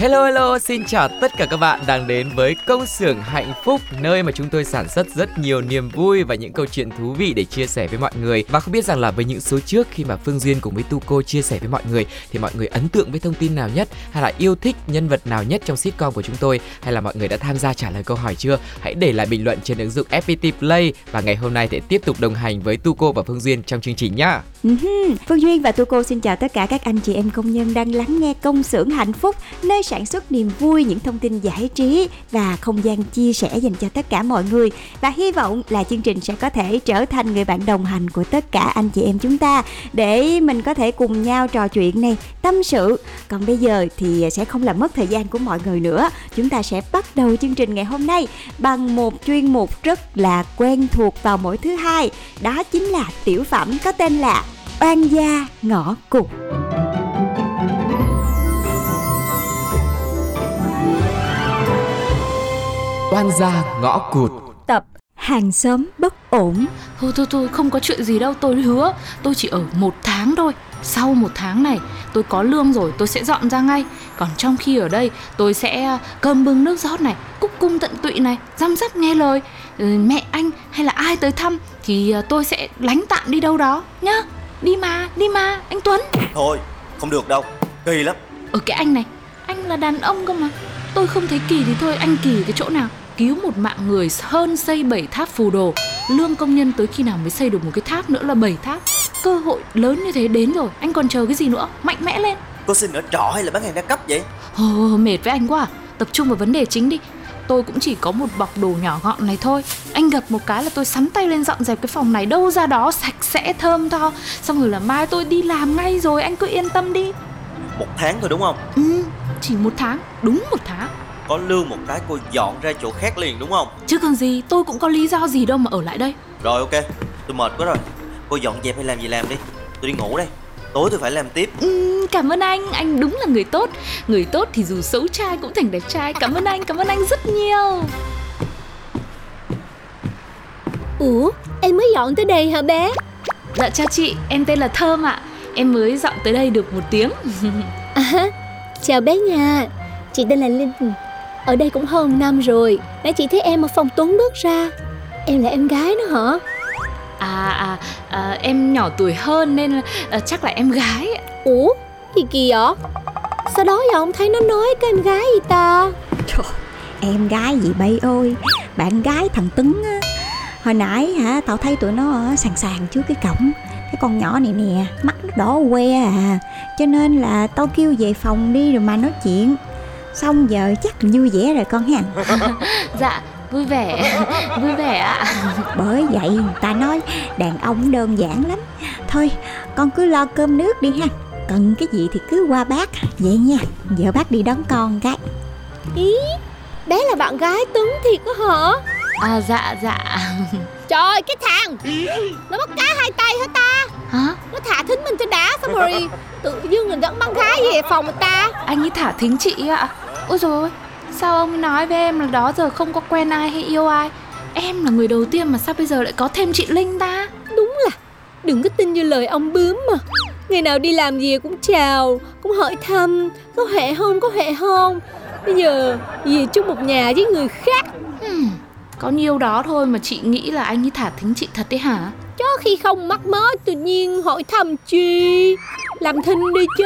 Hello hello, xin chào tất cả các bạn đang đến với công xưởng hạnh phúc nơi mà chúng tôi sản xuất rất nhiều niềm vui và những câu chuyện thú vị để chia sẻ với mọi người. Và không biết rằng là với những số trước khi mà Phương Duyên cùng với Tuco chia sẻ với mọi người thì mọi người ấn tượng với thông tin nào nhất hay là yêu thích nhân vật nào nhất trong sitcom của chúng tôi hay là mọi người đã tham gia trả lời câu hỏi chưa? Hãy để lại bình luận trên ứng dụng FPT Play và ngày hôm nay sẽ tiếp tục đồng hành với Tuco và Phương Duyên trong chương trình nhá. Ừ Phương Duyên và Tuco xin chào tất cả các anh chị em công nhân đang lắng nghe công xưởng hạnh phúc nơi sản xuất niềm vui, những thông tin giải trí và không gian chia sẻ dành cho tất cả mọi người. Và hy vọng là chương trình sẽ có thể trở thành người bạn đồng hành của tất cả anh chị em chúng ta để mình có thể cùng nhau trò chuyện này, tâm sự. Còn bây giờ thì sẽ không làm mất thời gian của mọi người nữa. Chúng ta sẽ bắt đầu chương trình ngày hôm nay bằng một chuyên mục rất là quen thuộc vào mỗi thứ hai. Đó chính là tiểu phẩm có tên là Oan gia ngõ cụt. Oan gia ngõ cụt. Tập Hàng xóm bất ổn. Thôi thôi thôi không có chuyện gì đâu tôi hứa. Tôi chỉ ở một tháng thôi. Sau một tháng này tôi có lương rồi tôi sẽ dọn ra ngay. Còn trong khi ở đây tôi sẽ à, cơm bưng nước rót này Cúc cung tận tụy này Răm rắp nghe lời. Ừ, Mẹ anh hay là ai tới thăm Thì à, tôi sẽ lánh tạm đi đâu đó. Nhá Đi mà đi mà anh Tuấn. Thôi, không được đâu, kỳ lắm. Ở cái anh này Anh là đàn ông cơ mà. Tôi không thấy kỳ thì thôi anh kỳ cái chỗ nào Cứu một mạng người hơn xây bảy tháp phù đồ. Lương công nhân tới khi nào mới xây được một cái tháp nữa là bảy tháp. Cơ hội lớn như thế đến rồi. Anh còn chờ cái gì nữa? Mạnh mẽ lên. Cô xin ở trọ hay là bán hàng đa cấp vậy? Ồ, mệt với anh quá à. Tập trung vào vấn đề chính đi. Tôi cũng chỉ có một bọc đồ nhỏ gọn này thôi. Anh gặp một cái là tôi sắn tay lên dọn dẹp cái phòng này. Đâu ra đó sạch sẽ thơm tho. Xong rồi là mai tôi đi làm ngay rồi. Anh cứ yên tâm đi. Một tháng thôi đúng không? Ừ, chỉ một tháng. Đúng một tháng Có lương một cái cô dọn ra chỗ khác liền đúng không? Chứ còn gì tôi cũng có lý do gì đâu mà ở lại đây. Rồi ok, tôi mệt quá rồi. Cô dọn dẹp hay làm gì làm đi. Tôi đi ngủ đây. Tối tôi phải làm tiếp. Ừm, cảm ơn anh, anh đúng là người tốt. Người tốt thì dù xấu trai cũng thành đẹp trai. Cảm ơn anh, cảm ơn anh rất nhiều. Ủa, em mới dọn tới đây hả bé? Dạ chào chị, em tên là Thơm ạ. Em mới dọn tới đây được một tiếng. À, chào bé nha. Chị tên là Linh Ở đây cũng hơn năm rồi Nãy chị thấy em ở phòng Tuấn bước ra Em là em gái nữa hả? À, à, à em nhỏ tuổi hơn nên là, à, chắc là em gái. Ủa, gì kỳ vậy? Sao đó giờ không thấy nó nói cái em gái gì ta? Trời, em gái gì bay ơi Bạn gái thằng Tấn á Hồi nãy hả tao thấy tụi nó ở sàn sàn trước cái cổng Cái con nhỏ này nè Mắt nó đỏ que à Cho nên là tao kêu về phòng đi rồi mà nói chuyện Xong giờ chắc là vui vẻ rồi con ha. Dạ, vui vẻ, vui vẻ ạ. Bởi vậy người ta nói đàn ông đơn giản lắm. Thôi con cứ lo cơm nước đi ha. Cần cái gì thì cứ qua bác. Vậy nha Giờ bác đi đón con cái. Ý, bé là bạn gái Tuấn thiệt có hả? À dạ, dạ. Trời cái thằng. Nó bắt cá hai tay hả ta? Hả? Nó thả thính mình cho đá xong rồi Tự dưng mình dẫn băng gái về phòng người ta. Anh ấy thả thính chị ạ Ôi rồi sao ông nói với em là đó giờ không có quen ai hay yêu ai? Em là người đầu tiên mà sao bây giờ lại có thêm chị Linh ta? Đúng là Đừng có tin như lời ông bướm mà. Ngày nào đi làm gì cũng chào Cũng hỏi thăm Có hệ không, có hệ không. Bây giờ về chung một nhà với người khác. Hmm, Có nhiêu đó thôi mà chị nghĩ là anh ấy thả thính chị thật đấy hả? Chó khi không mắc mớ tự nhiên hỏi thăm chi? Làm thinh đi chứ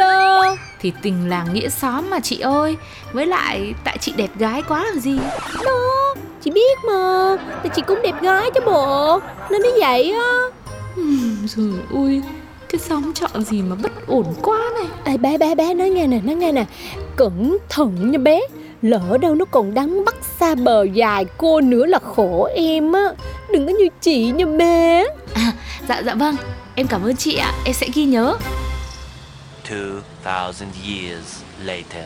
thì tình làng nghĩa xóm mà chị ơi. Với lại tại chị đẹp gái quá làm gì? Đó, chị biết mà Tại chị cũng đẹp gái chứ bộ. Nên mới vậy á. Rồi ui cái xóm trọ gì mà bất ổn quá này. Ê bé bé bé nói nghe nè nói nghe nè. Cẩn thận nha bé. Lỡ đâu nó còn đắng bắt xa bờ dài cô nữa là khổ em á. Đừng có như chị nha bé. À dạ dạ vâng. Em cảm ơn chị ạ. Em sẽ ghi nhớ 2000 years later.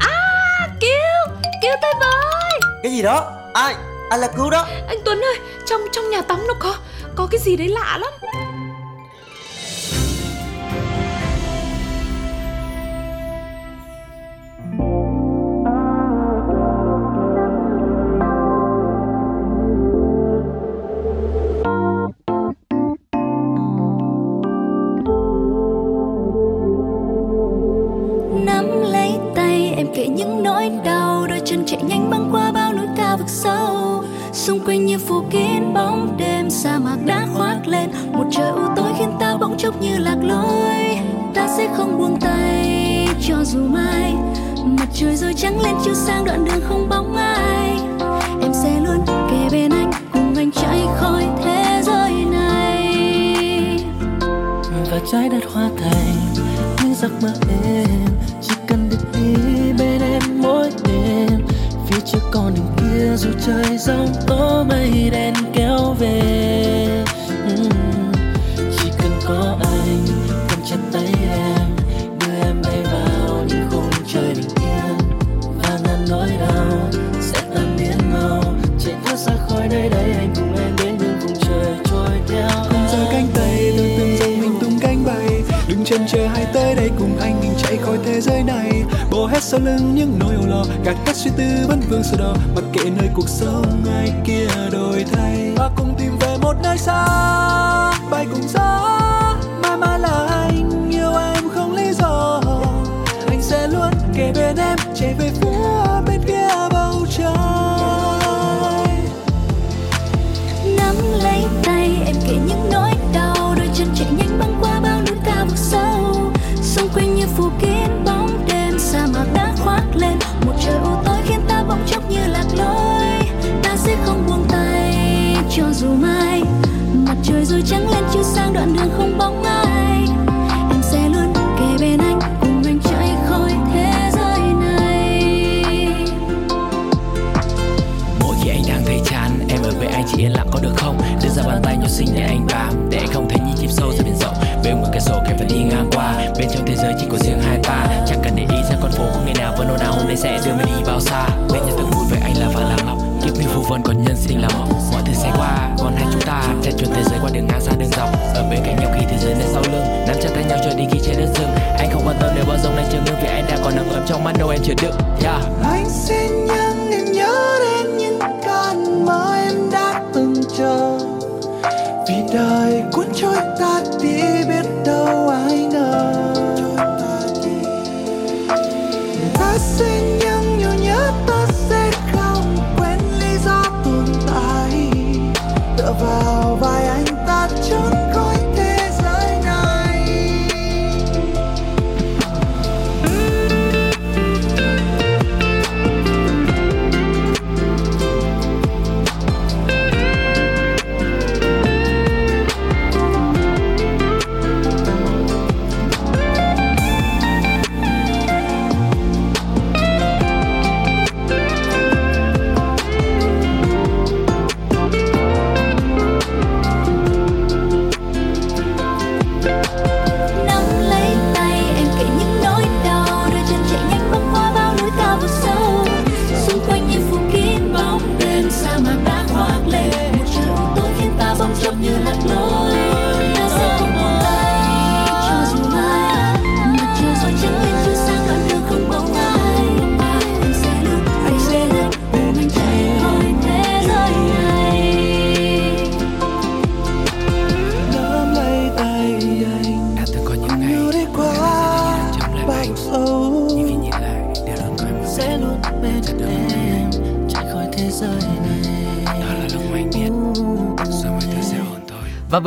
à cứu cứu tôi với. Cái gì đó? Ai? Ai là cứu đó. Anh Tuấn ơi trong trong nhà tắm nó có có cái gì đấy lạ lắm chân chờ hãy tới đây cùng anh mình chạy khỏi thế giới này. Bỏ hết sau lưng những nỗi âu lo, gạt hết suy tư vấn vương sầu đỏ. Mặc kệ nơi cuộc sống ai kia đổi thay. Và cùng tìm về một nơi xa, bay cùng gió. Mãi mãi là anh, yêu em không lý do. Anh sẽ luôn kề bên em, chạy về phía lên. Một trời u tối khiến ta bỗng chốc như lạc lối. Ta sẽ không buông tay cho dù mai. Mặt trời rồi trắng lên chiếu sang đoạn đường không bóng ai. Em sẽ luôn kề bên anh cùng anh chạy khỏi thế giới này. Mỗi khi anh đang thấy chán, Em ở với anh chỉ yên lặng có được không? Đưa ra bàn tay nhỏ xinh để anh bám, Để anh không thấy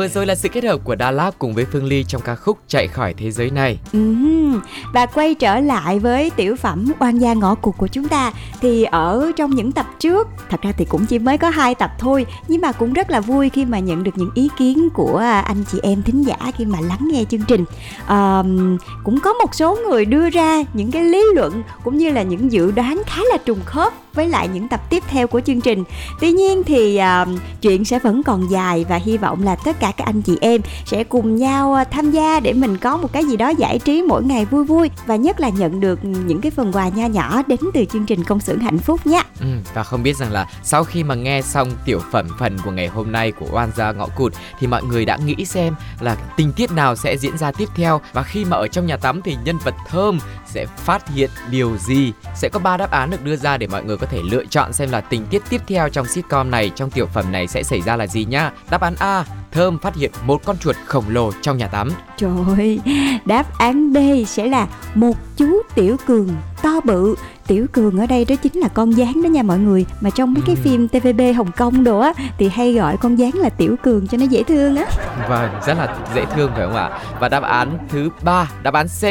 vừa rồi là sự kết hợp của Đà Lạt cùng với Phương Ly trong ca khúc Chạy khỏi thế giới này. Ừ, Và quay trở lại với tiểu phẩm Oan gia ngõ cụt của chúng ta thì ở trong những tập trước, thật ra thì cũng chỉ mới có hai tập thôi, nhưng mà cũng rất là vui khi mà nhận được những ý kiến của à, anh chị em thính giả khi mà lắng nghe chương trình. à, cũng có một số người đưa ra những cái lý luận cũng như là những dự đoán khá là trùng khớp với lại những tập tiếp theo của chương trình. Tuy nhiên thì à, chuyện sẽ vẫn còn dài và hy vọng là tất cả các anh chị em sẽ cùng nhau à, tham gia để mình có một cái gì đó giải trí mỗi ngày vui vui và nhất là nhận được những cái phần quà nho nhỏ đến từ chương trình công xưởng hạnh phúc nhé. Ừ, và không biết rằng là sau khi mà nghe xong tiểu phẩm phần của ngày hôm nay của Oan gia ngõ cụt thì mọi người đã nghĩ xem là tình tiết nào sẽ diễn ra tiếp theo và khi mà ở trong nhà tắm thì nhân vật thơm sẽ phát hiện điều gì, sẽ có ba đáp án được đưa ra để mọi người có thể lựa chọn xem là tình tiết tiếp theo trong sitcom này, trong tiểu phẩm này sẽ xảy ra là gì nhá. Đáp án A Thơm phát hiện một con chuột khổng lồ trong nhà tắm Trời ơi, đáp án B sẽ là một chú tiểu cường to bự Tiểu Cường ở đây đó chính là con gián đó nha mọi người Mà trong mấy cái Ừ. phim TVB Hồng Kông đồ á Thì hay gọi con gián là Tiểu Cường cho nó dễ thương á Vâng, rất là dễ thương phải không ạ? Và đáp án thứ ba, đáp án C,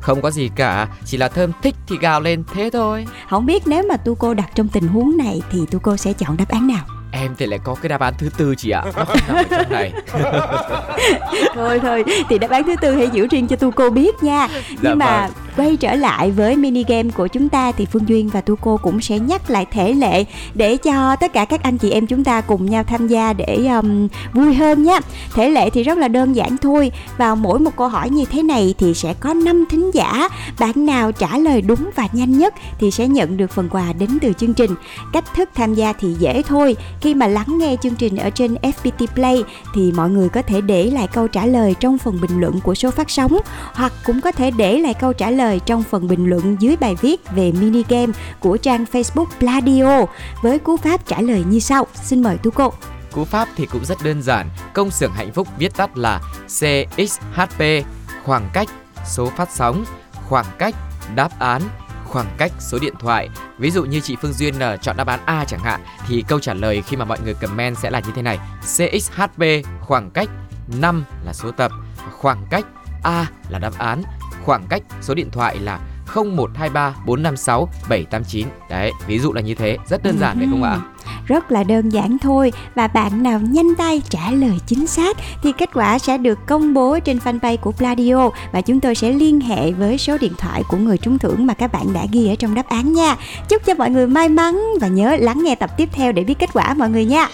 không có gì cả, chỉ là thơm thích thì gào lên thế thôi. Không biết nếu mà tu cô đặt trong tình huống này Thì tu cô sẽ chọn đáp án nào Em thì lại có cái đáp án thứ tư chị ạ, nó không nằm ở trong này. thôi thôi thì đáp án thứ tư hãy giữ riêng cho tu cô biết nha nhưng Dạ mà vâng quay trở lại với mini game của chúng ta thì phương duyên và tu cô cũng sẽ nhắc lại thể lệ để cho tất cả các anh chị em chúng ta cùng nhau tham gia để um, vui hơn nhé. Thể lệ thì rất là đơn giản thôi. Vào mỗi một câu hỏi như thế này thì sẽ có 5 thính giả. Bạn nào trả lời đúng và nhanh nhất thì sẽ nhận được phần quà đến từ chương trình. Cách thức tham gia thì dễ thôi. Khi mà lắng nghe chương trình ở trên FPT Play thì mọi người có thể để lại câu trả lời trong phần bình luận của số phát sóng hoặc cũng có thể để lại câu trả lời trong phần bình luận dưới bài viết về mini game của trang Facebook Pladio với cú pháp trả lời như sau. Xin mời tú cô. Cú pháp thì cũng rất đơn giản, công xưởng hạnh phúc viết tắt là CXHP, khoảng cách, số phát sóng, khoảng cách, đáp án, khoảng cách số điện thoại. Ví dụ như chị Phương Duyên ờ, chọn đáp án A chẳng hạn thì câu trả lời khi mà mọi người comment sẽ là như thế này. CXHP khoảng cách 5 là số tập, khoảng cách A là đáp án, khoảng cách số điện thoại là 0123 456 789. Đấy, ví dụ là như thế, rất đơn giản phải không ạ? Ừ, rất là đơn giản thôi và bạn nào nhanh tay trả lời chính xác thì kết quả sẽ được công bố trên fanpage của Pladio và chúng tôi sẽ liên hệ với số điện thoại của người trúng thưởng mà các bạn đã ghi ở trong đáp án nha. Chúc cho mọi người may mắn và nhớ lắng nghe tập tiếp theo để biết kết quả mọi người nha.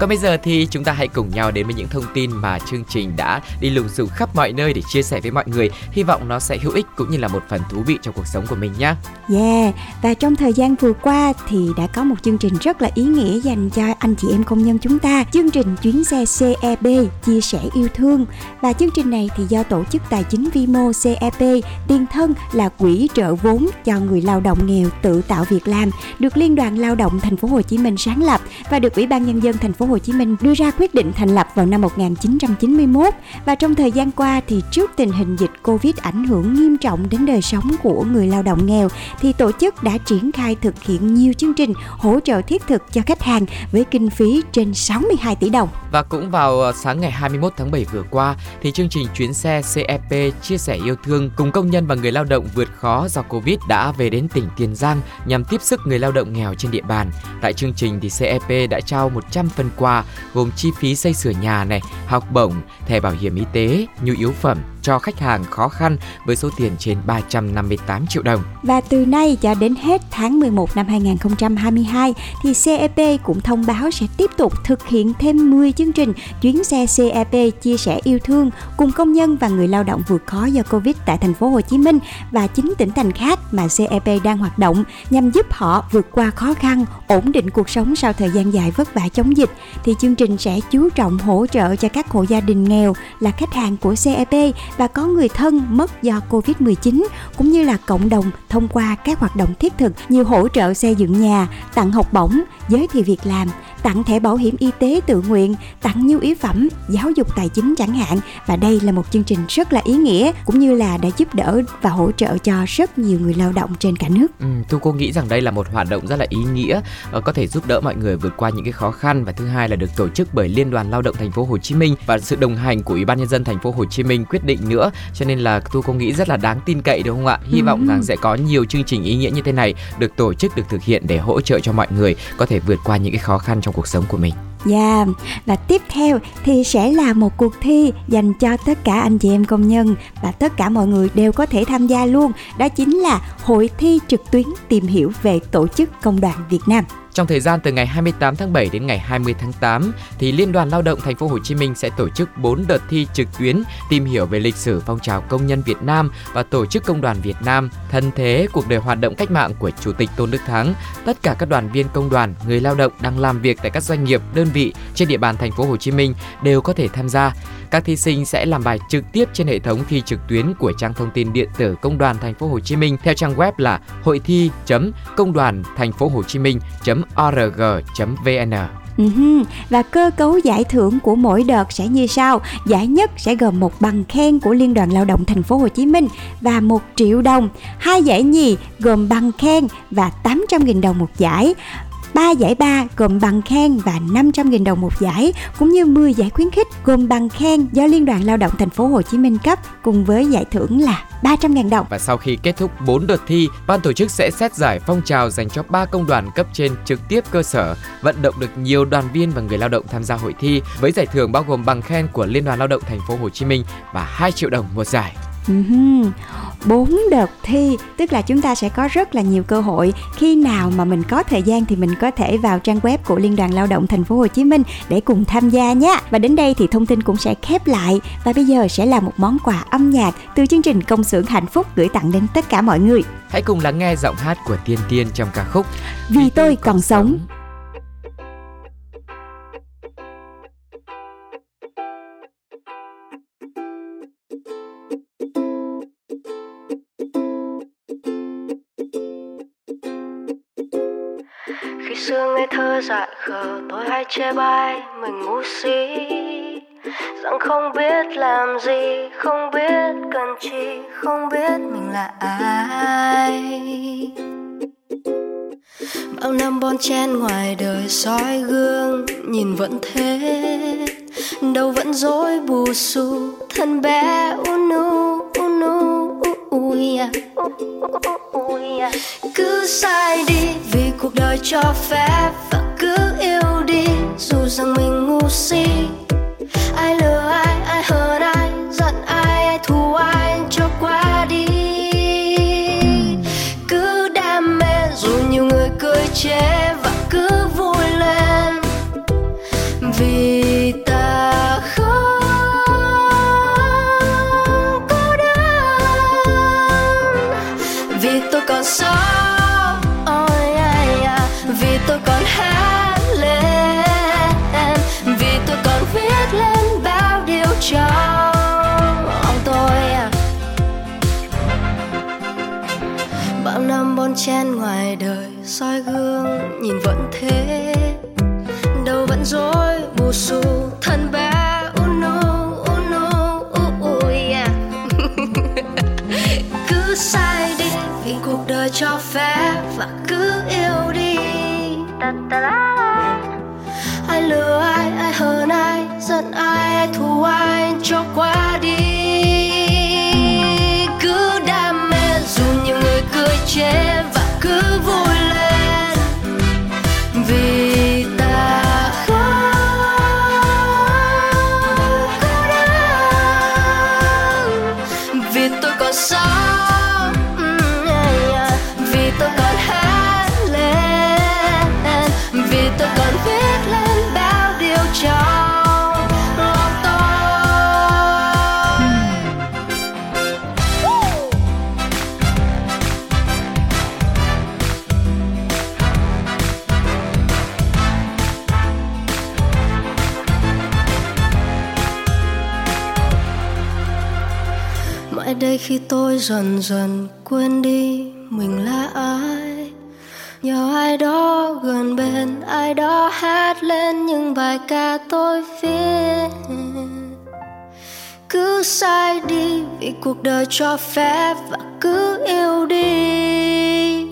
Còn bây giờ thì chúng ta hãy cùng nhau đến với những thông tin mà chương trình đã đi lùng sùng khắp mọi nơi để chia sẻ với mọi người. Hy vọng nó sẽ hữu ích cũng như là một phần thú vị trong cuộc sống của mình nhé. Yeah, và trong thời gian vừa qua thì đã có một chương trình rất là ý nghĩa dành cho anh chị em công nhân chúng ta. Chương trình chuyến xe CEB chia sẻ yêu thương và chương trình này thì do tổ chức tài chính vi mô CEP tiền thân là quỹ trợ vốn cho người lao động nghèo tự tạo việc làm được Liên đoàn Lao động Thành phố Hồ Chí Minh sáng lập và được Ủy ban nhân dân Thành phố Hồ Chí Minh đưa ra quyết định thành lập vào năm 1991 và trong thời gian qua thì trước tình hình dịch Covid ảnh hưởng nghiêm trọng đến đời sống của người lao động nghèo thì tổ chức đã triển khai thực hiện nhiều chương trình hỗ trợ thiết thực cho khách hàng với kinh phí trên 62 tỷ đồng. Và cũng vào ờ, sáng ngày 21 tháng 7 vừa qua thì chương trình chuyến xe CEP chia sẻ yêu thương cùng công nhân và người lao động vượt khó do Covid đã về đến tỉnh Tiền Giang nhằm tiếp sức người lao động nghèo trên địa bàn. Tại chương trình thì CEP đã trao 100 phần qua gồm chi phí xây sửa nhà này, học bổng, thẻ bảo hiểm y tế, nhu yếu phẩm cho khách hàng khó khăn với số tiền trên 358 triệu đồng. Và từ nay cho đến hết tháng 11 năm 2022 thì CEP cũng thông báo sẽ tiếp tục thực hiện thêm 10 chương trình chuyến xe CEP chia sẻ yêu thương cùng công nhân và người lao động vượt khó do Covid tại thành phố Hồ Chí Minh và chính tỉnh thành khác mà CEP đang hoạt động nhằm giúp họ vượt qua khó khăn, ổn định cuộc sống sau thời gian dài vất vả chống dịch thì chương trình sẽ chú trọng hỗ trợ cho các hộ gia đình nghèo là khách hàng của CEP và có người thân mất do Covid-19 cũng như là cộng đồng thông qua các hoạt động thiết thực như hỗ trợ xây dựng nhà, tặng học bổng, giới thiệu việc làm, tặng thẻ bảo hiểm y tế tự nguyện, tặng nhu yếu phẩm, giáo dục tài chính chẳng hạn. Và đây là một chương trình rất là ý nghĩa cũng như là đã giúp đỡ và hỗ trợ cho rất nhiều người lao động trên cả nước. Ừ, tu cô nghĩ rằng đây là một hoạt động rất là ý nghĩa, ờ, có thể giúp đỡ mọi người vượt qua những cái khó khăn và thứ hai là được tổ chức bởi Liên đoàn Lao động Thành phố Hồ Chí Minh và sự đồng hành của Ủy ban nhân dân Thành phố Hồ Chí Minh quyết định nữa. Cho nên là tu cô nghĩ rất là đáng tin cậy đúng không ạ? Hy Ừ. vọng rằng sẽ có nhiều chương trình ý nghĩa như thế này được tổ chức được thực hiện để hỗ trợ cho mọi người có thể vượt qua những cái khó khăn trong cuộc sống của mình. Yeah. Và tiếp theo thì sẽ là một cuộc thi dành cho tất cả anh chị em công nhân và tất cả mọi người đều có thể tham gia luôn. Đó chính là hội thi trực tuyến tìm hiểu về tổ chức công đoàn Việt Nam. Trong thời gian từ ngày 28 tháng 7 đến ngày 20 tháng 8 thì Liên đoàn Lao động Thành phố Hồ Chí Minh sẽ tổ chức 4 đợt thi trực tuyến tìm hiểu về lịch sử phong trào công nhân Việt Nam và tổ chức công đoàn Việt Nam, thân thế, cuộc đời hoạt động cách mạng của Chủ tịch Tôn Đức Thắng. Tất cả các đoàn viên công đoàn, người lao động đang làm việc tại các doanh nghiệp, đơn vị trên địa bàn Thành phố Hồ Chí Minh đều có thể tham gia. Các thí sinh sẽ làm bài trực tiếp trên hệ thống thi trực tuyến của trang thông tin điện tử Công đoàn Thành phố Hồ Chí Minh theo trang web là hội thi.công đoàn thành phố Hồ Chí Minh org.vn. Ừ và cơ cấu giải thưởng của mỗi đợt sẽ như sau. Giải nhất sẽ gồm một bằng khen của Liên đoàn Lao động Thành phố Hồ Chí Minh và 1 triệu đồng. Hai giải nhì gồm bằng khen và 800.000 đồng một giải. 3 giải ba gồm bằng khen và 500.000 đồng một giải, cũng như 10 giải khuyến khích gồm bằng khen do Liên đoàn Lao động Thành phố Hồ Chí Minh cấp cùng với giải thưởng là 300.000 đồng. Và sau khi kết thúc 4 đợt thi, ban tổ chức sẽ xét giải phong trào dành cho 3 công đoàn cấp trên trực tiếp cơ sở, vận động được nhiều đoàn viên và người lao động tham gia hội thi với giải thưởng bao gồm bằng khen của Liên đoàn Lao động Thành phố Hồ Chí Minh và 2 triệu đồng một giải. Bốn đợt thi tức là chúng ta sẽ có rất là nhiều cơ hội khi nào mà mình có thời gian thì mình có thể vào trang web của Liên đoàn Lao động Thành phố Hồ Chí Minh để cùng tham gia nhé. Và đến đây thì thông tin cũng sẽ khép lại và bây giờ sẽ là một món quà âm nhạc từ chương trình Công xưởng hạnh phúc gửi tặng đến tất cả mọi người. Hãy cùng lắng nghe giọng hát của Tiên Tiên trong ca khúc Vì tôi còn sống. khi xưa ngây thơ dại khờ tôi hay chê bai mình ngu si rằng không biết làm gì không biết cần chi không biết mình là ai bao năm bon chen ngoài đời soi gương nhìn vẫn thế đâu vẫn dối bù xù thân bé unu unu ui à. Ui à cứ sai đi vì cuộc đời cho phép và cứ yêu đi dù rằng mình cho qua đi. Cứ đam mê dù nhiều người cười chê khi tôi dần dần quên đi mình là ai. Nhờ ai đó gần bên, ai đó hát lên những bài ca tôi viết. Cứ sai đi vì cuộc đời cho phép và cứ yêu đi.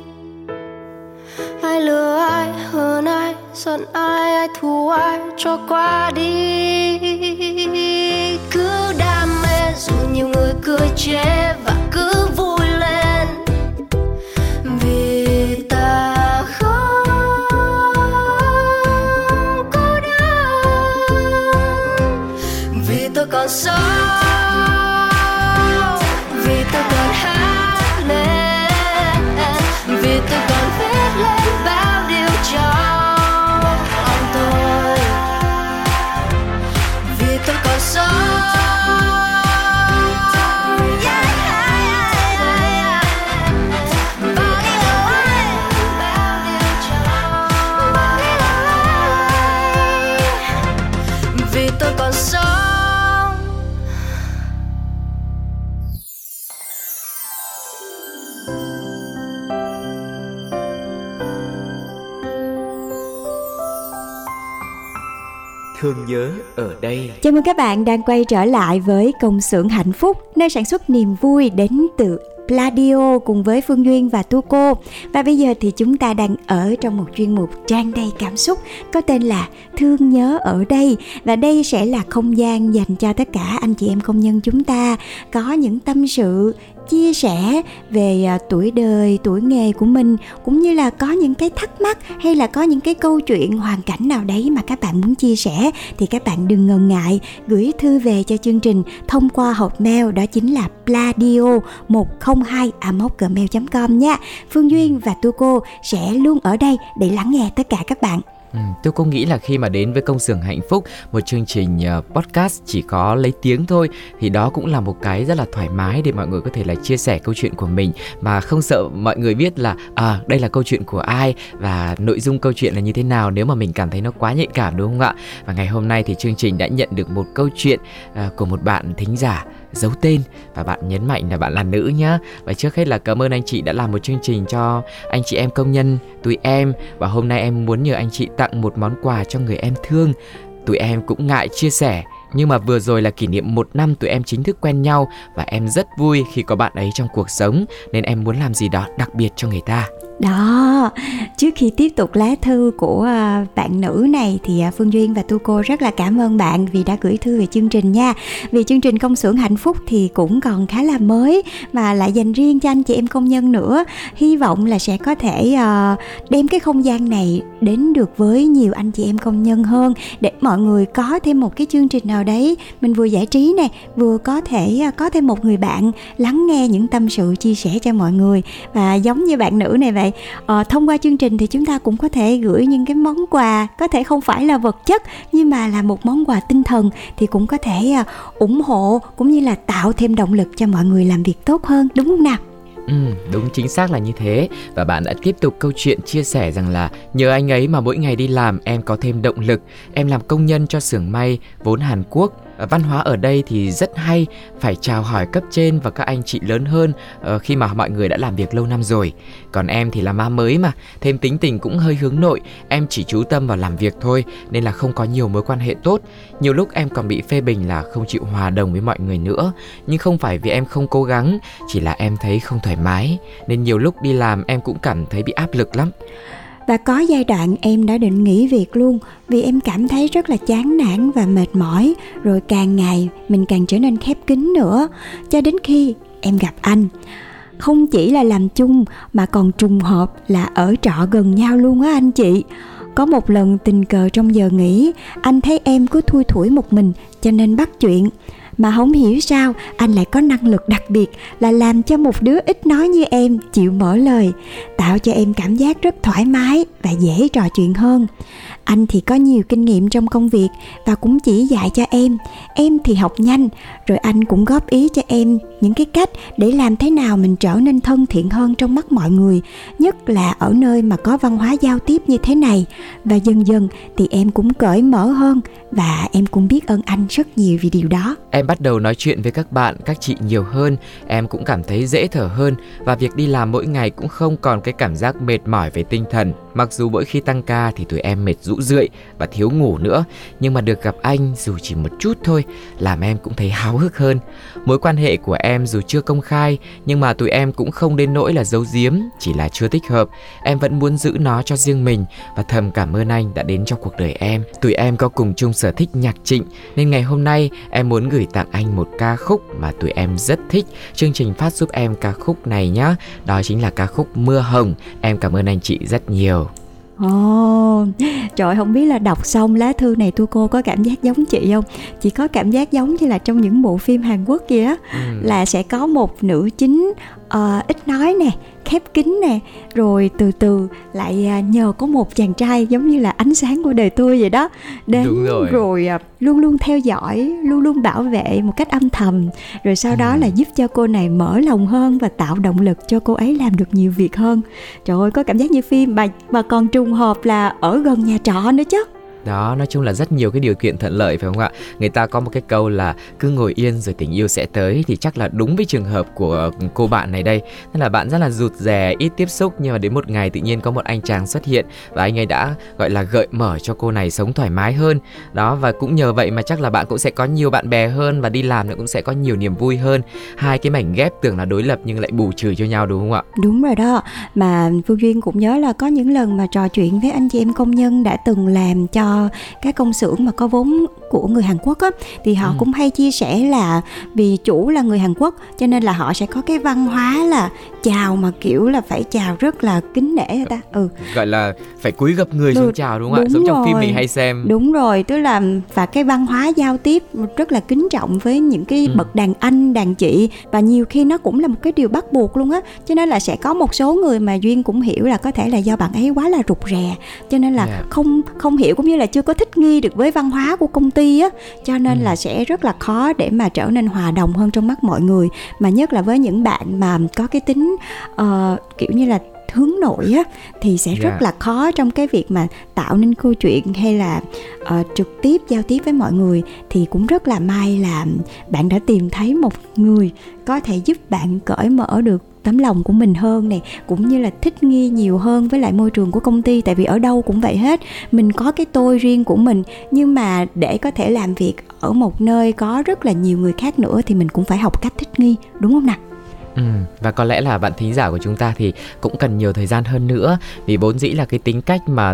Ai lừa ai hơn ai, giận ai ai thù ai, cho qua đi nhiều người cười chê và cứ vui. Nhớ ở đây. Chào mừng các bạn đang quay trở lại với công xưởng hạnh phúc, nơi sản xuất niềm vui đến từ Pladio cùng với Phương Duyên và Tu Cô. Và bây giờ thì chúng ta đang ở trong một chuyên mục trang đầy cảm xúc có tên là Thương nhớ ở đây và đây sẽ là không gian dành cho tất cả anh chị em công nhân chúng ta có những tâm sự chia sẻ về à, tuổi đời, tuổi nghề của mình cũng như là có những cái thắc mắc hay là có những cái câu chuyện hoàn cảnh nào đấy mà các bạn muốn chia sẻ thì các bạn đừng ngần ngại gửi thư về cho chương trình thông qua hộp mail đó chính là pladio 102 gmail com nha. Phương Duyên và Tu Cô sẽ luôn ở đây để lắng nghe tất cả các bạn. Ừ, tôi cũng nghĩ là khi mà đến với công xưởng hạnh phúc một chương trình ờ, podcast chỉ có lấy tiếng thôi thì đó cũng là một cái rất là thoải mái để mọi người có thể là chia sẻ câu chuyện của mình. Mà không sợ mọi người biết là à đây là câu chuyện của ai và nội dung câu chuyện là như thế nào nếu mà mình cảm thấy nó quá nhạy cảm đúng không ạ? Và ngày hôm nay thì chương trình đã nhận được một câu chuyện uh, của một bạn thính giả giấu tên và bạn nhấn mạnh là bạn là nữ nhá. Và trước hết là cảm ơn anh chị đã làm một chương trình cho anh chị em công nhân tụi em. Và hôm nay em muốn nhờ anh chị tặng một món quà cho người em thương. Tụi em cũng ngại chia sẻ, nhưng mà vừa rồi là kỷ niệm một năm tụi em chính thức quen nhau và em rất vui khi có bạn ấy trong cuộc sống, nên em muốn làm gì đó đặc biệt cho người ta. Đó, trước khi tiếp tục lá thư của à, bạn nữ này thì à, Phương Duyên và Tu Cô rất là cảm ơn bạn vì đã gửi thư về chương trình nha. Vì chương trình công xưởng hạnh phúc thì cũng còn khá là mới mà lại dành riêng cho anh chị em công nhân nữa. Hy vọng là sẽ có thể à, đem cái không gian này đến được với nhiều anh chị em công nhân hơn để mọi người có thêm một cái chương trình nào đấy mình vừa giải trí này vừa có thể có thêm một người bạn lắng nghe những tâm sự chia sẻ cho mọi người và giống như bạn nữ này vậy ờ, thông qua chương trình thì chúng ta cũng có thể gửi những cái món quà có thể không phải là vật chất nhưng mà là một món quà tinh thần thì cũng có thể à, ủng hộ cũng như là tạo thêm động lực cho mọi người làm việc tốt hơn đúng không nào? Ừ, đúng chính xác là như thế. Và bạn đã tiếp tục câu chuyện chia sẻ rằng là nhờ anh ấy mà mỗi ngày đi làm em có thêm động lực em làm công nhân cho xưởng may vốn Hàn Quốc. Ờ, văn hóa ở đây thì rất hay, phải chào hỏi cấp trên và các anh chị lớn hơn ờ, khi mà mọi người đã làm việc lâu năm rồi. Còn em thì là ma mới mà, thêm tính tình cũng hơi hướng nội, em chỉ chú tâm vào làm việc thôi, nên là không có nhiều mối quan hệ tốt. Nhiều lúc em còn bị phê bình là không chịu hòa đồng với mọi người nữa, nhưng không phải vì em không cố gắng, chỉ là em thấy không thoải mái. Nên nhiều lúc đi làm em cũng cảm thấy bị áp lực lắm và có giai đoạn em đã định nghỉ việc luôn, vì em cảm thấy rất là chán nản và mệt mỏi, rồi càng ngày mình càng trở nên khép kín nữa. Cho đến khi em gặp anh, không chỉ là làm chung mà còn trùng hợp là ở trọ gần nhau luôn á anh chị. Có một lần tình cờ trong giờ nghỉ, anh thấy em cứ thui thủi một mình, cho nên bắt chuyện mà không hiểu sao, anh lại có năng lực đặc biệt là làm cho một đứa ít nói như em chịu mở lời, tạo cho em cảm giác rất thoải mái và dễ trò chuyện hơn. Anh thì có nhiều kinh nghiệm trong công việc và cũng chỉ dạy cho em. Em thì học nhanh, rồi anh cũng góp ý cho em những cái cách để làm thế nào mình trở nên thân thiện hơn trong mắt mọi người, nhất là ở nơi mà có văn hóa giao tiếp như thế này. Và dần dần thì em cũng cởi mở hơn và em cũng biết ơn anh rất nhiều vì điều đó. Em bắt đầu nói chuyện với các bạn, các chị nhiều hơn, em cũng cảm thấy dễ thở hơn. Và việc đi làm mỗi ngày cũng không còn cái cảm giác mệt mỏi về tinh thần. Mặc dù mỗi khi tăng ca thì tụi em mệt rũ rượi và thiếu ngủ nữa, nhưng mà được gặp anh dù chỉ một chút thôi làm em cũng thấy háo hức hơn. Mối quan hệ của em dù chưa công khai nhưng mà tụi em cũng không đến nỗi là giấu giếm, chỉ là chưa thích hợp. Em vẫn muốn giữ nó cho riêng mình và thầm cảm ơn anh đã đến trong cuộc đời em. Tụi em có cùng chung sở thích nhạc trịnh nên ngày hôm nay em muốn gửi tặng anh một ca khúc mà tụi em rất thích. Chương trình phát giúp em ca khúc này nhé. Đó chính là ca khúc Mưa Hồng. Em cảm ơn anh chị rất nhiều. Ồ, oh, trời không biết là đọc xong lá thư này tôi cô có cảm giác giống chị không? Chị có cảm giác giống như là trong những bộ phim Hàn Quốc kia ừ. là sẽ có một nữ chính uh, ít nói nè khép kín nè rồi từ từ lại à, nhờ có một chàng trai giống như là ánh sáng của đời tôi vậy đó đến rồi, rồi à, luôn luôn theo dõi luôn luôn bảo vệ một cách âm thầm rồi sau đó ừ. là giúp cho cô này mở lòng hơn và tạo động lực cho cô ấy làm được nhiều việc hơn. Trời ơi có cảm giác như phim mà mà còn trùng hợp là ở gần nhà trọ nữa chứ đó, nói chung là rất nhiều cái điều kiện thuận lợi, phải không ạ? Người ta có một cái câu là cứ ngồi yên rồi tình yêu sẽ tới thì chắc là đúng với trường hợp của cô bạn này đây. Nên là bạn rất là rụt rè, ít tiếp xúc, nhưng mà đến một ngày tự nhiên có một anh chàng xuất hiện và anh ấy đã, gọi là, gợi mở cho cô này sống thoải mái hơn. Đó, và cũng nhờ vậy mà chắc là bạn cũng sẽ có nhiều bạn bè hơn và đi làm cũng sẽ có nhiều niềm vui hơn. Hai cái mảnh ghép tưởng là đối lập nhưng lại bù trừ cho nhau, đúng không ạ? Đúng rồi đó. Mà phương duyên cũng nhớ là có những lần mà trò chuyện với anh chị em công nhân đã từng làm cho các công xưởng mà có vốn của người Hàn Quốc á thì họ ừ. cũng hay chia sẻ là vì chủ là người Hàn Quốc cho nên là họ sẽ có cái văn hóa là chào mà kiểu là phải chào rất là kính nể ta ừ gọi là phải cúi gập người xuống chào đúng không đúng ạ giống rồi. trong phim mình hay xem đúng rồi tức là và cái văn hóa giao tiếp rất là kính trọng với những cái ừ. bậc đàn anh đàn chị và nhiều khi nó cũng là một cái điều bắt buộc luôn á cho nên là sẽ có một số người mà duyên cũng hiểu là có thể là do bạn ấy quá là rụt rè cho nên là yeah. không không hiểu cũng như là chưa có thích nghi được với văn hóa của công ty á cho nên ừ. là sẽ rất là khó để mà trở nên hòa đồng hơn trong mắt mọi người mà nhất là với những bạn mà có cái tính uh, kiểu như là hướng nội á thì sẽ yeah. rất dạ. là khó trong cái việc mà tạo nên câu chuyện hay là uh, trực tiếp giao tiếp với mọi người thì cũng rất là may là bạn đã tìm thấy một người có thể giúp bạn cởi mở được tấm lòng của mình hơn này cũng như là thích nghi nhiều hơn với lại môi trường của công ty tại vì ở đâu cũng vậy hết mình có cái tôi riêng của mình nhưng mà để có thể làm việc ở một nơi có rất là nhiều người khác nữa thì mình cũng phải học cách thích nghi đúng không nào Ừ, và có lẽ là bạn thính giả của chúng ta thì cũng cần nhiều thời gian hơn nữa vì vốn dĩ là cái tính cách mà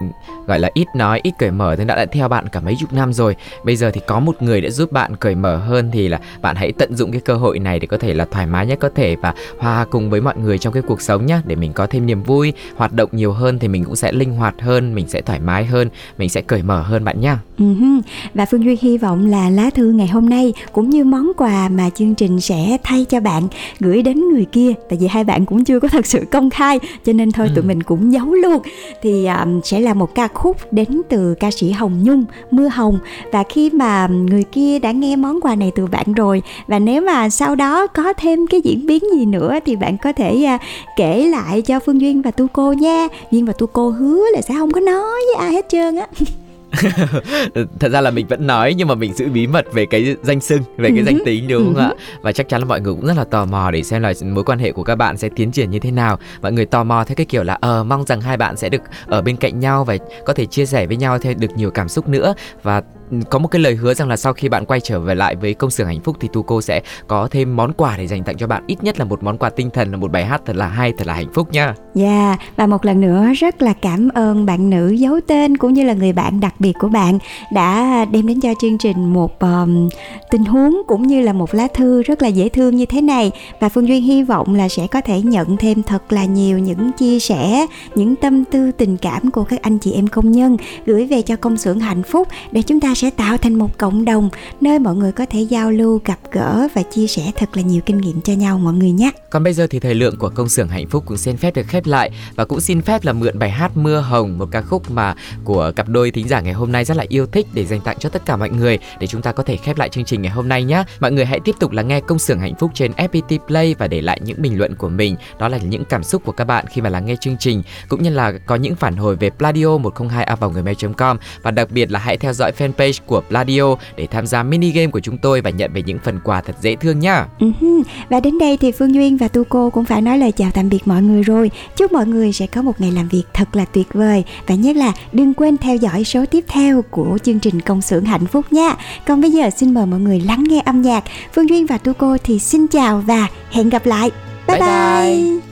ừ, gọi là ít nói ít cởi mở thì đã, đã theo bạn cả mấy chục năm rồi bây giờ thì có một người đã giúp bạn cởi mở hơn thì là bạn hãy tận dụng cái cơ hội này để có thể là thoải mái nhất có thể và hòa cùng với mọi người trong cái cuộc sống nhé để mình có thêm niềm vui hoạt động nhiều hơn thì mình cũng sẽ linh hoạt hơn mình sẽ thoải mái hơn mình sẽ cởi mở hơn bạn nhá uh-huh. và phương duyên hy vọng là lá thư ngày hôm nay cũng như món quà mà chương trình sẽ thay cho bạn gửi đến người kia. Tại vì hai bạn cũng chưa có thật sự công khai cho nên thôi ừ. tụi mình cũng giấu luôn. Thì um, sẽ là một ca khúc đến từ ca sĩ Hồng Nhung Mưa Hồng. Và khi mà người kia đã nghe món quà này từ bạn rồi và nếu mà sau đó có thêm cái diễn biến gì nữa thì bạn có thể uh, kể lại cho Phương Duyên và Tu Cô nha. Duyên và Tu Cô hứa là sẽ không có nói với ai hết trơn á thật ra là mình vẫn nói nhưng mà mình giữ bí mật về cái danh xưng về cái danh tính đúng không ạ? Và chắc chắn là mọi người cũng rất là tò mò để xem là mối quan hệ của các bạn sẽ tiến triển như thế nào. Mọi người tò mò theo cái kiểu là ờ mong rằng hai bạn sẽ được ở bên cạnh nhau và có thể chia sẻ với nhau theo được nhiều cảm xúc nữa. Và có một cái lời hứa rằng là sau khi bạn quay trở về lại với công xưởng hạnh phúc thì Tuco sẽ có thêm món quà để dành tặng cho bạn ít nhất là một món quà tinh thần là một bài hát thật là hay thật là hạnh phúc nha. Dạ yeah, và một lần nữa rất là cảm ơn bạn nữ giấu tên cũng như là người bạn đặc biệt của bạn đã đem đến cho chương trình một um, tình huống cũng như là một lá thư rất là dễ thương như thế này và Phương Duyên hy vọng là sẽ có thể nhận thêm thật là nhiều những chia sẻ những tâm tư tình cảm của các anh chị em công nhân gửi về cho công xưởng hạnh phúc để chúng ta sẽ tạo thành một cộng đồng nơi mọi người có thể giao lưu, gặp gỡ và chia sẻ thật là nhiều kinh nghiệm cho nhau, mọi người nhé. Còn bây giờ thì thời lượng của công xưởng hạnh phúc cũng xin phép được khép lại và cũng xin phép là mượn bài hát mưa hồng, một ca khúc mà của cặp đôi thính giả ngày hôm nay rất là yêu thích để dành tặng cho tất cả mọi người để chúng ta có thể khép lại chương trình ngày hôm nay nhé. Mọi người hãy tiếp tục lắng nghe công xưởng hạnh phúc trên FPT Play và để lại những bình luận của mình. Đó là những cảm xúc của các bạn khi mà lắng nghe chương trình, cũng như là có những phản hồi về pladio 102 a người mail com. Và đặc biệt là hãy theo dõi fanpage fanpage của Pladio để tham gia mini game của chúng tôi và nhận về những phần quà thật dễ thương nhá. Uh-huh. Và đến đây thì Phương Duyên và Tu Cô cũng phải nói lời chào tạm biệt mọi người rồi. Chúc mọi người sẽ có một ngày làm việc thật là tuyệt vời và nhất là đừng quên theo dõi số tiếp theo của chương trình công xưởng hạnh phúc nha. Còn bây giờ xin mời mọi người lắng nghe âm nhạc. Phương Duyên và Tu Cô thì xin chào và hẹn gặp lại. Bye bye. bye. bye.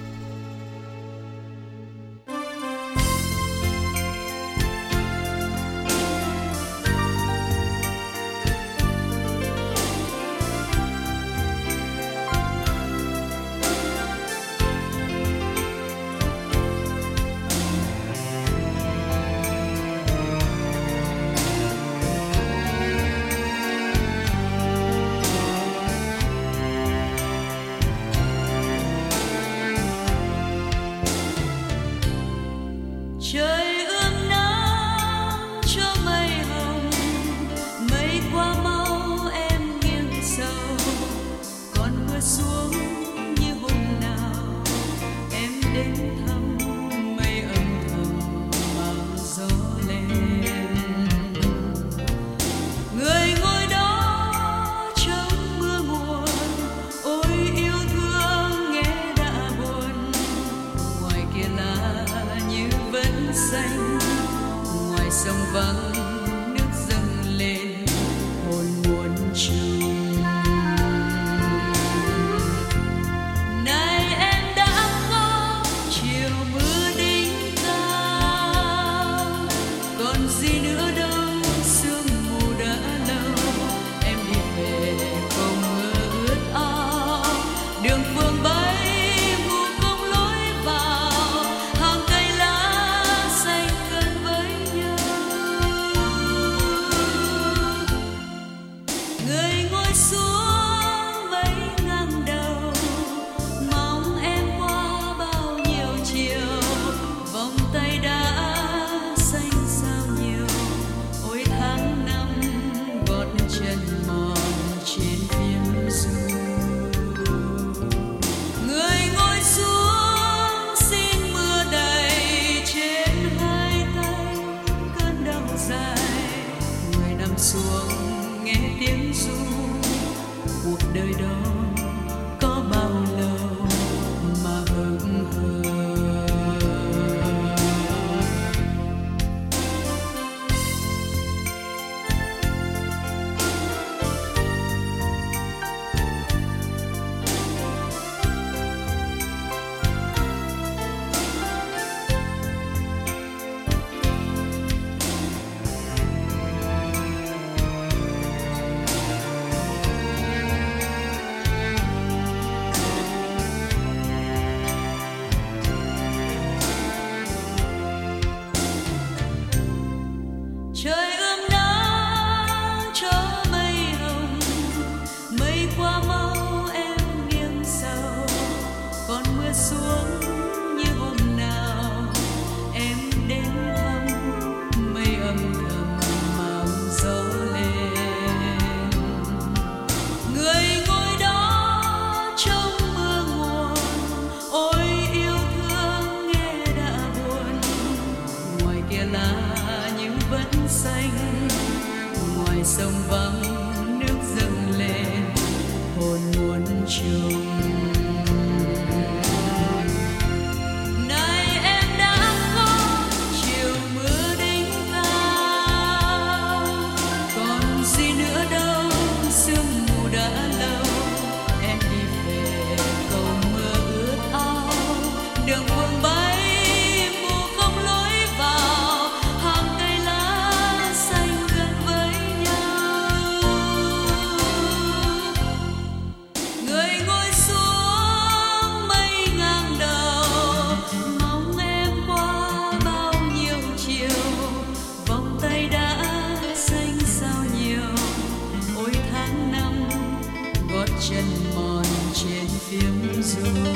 Jesus.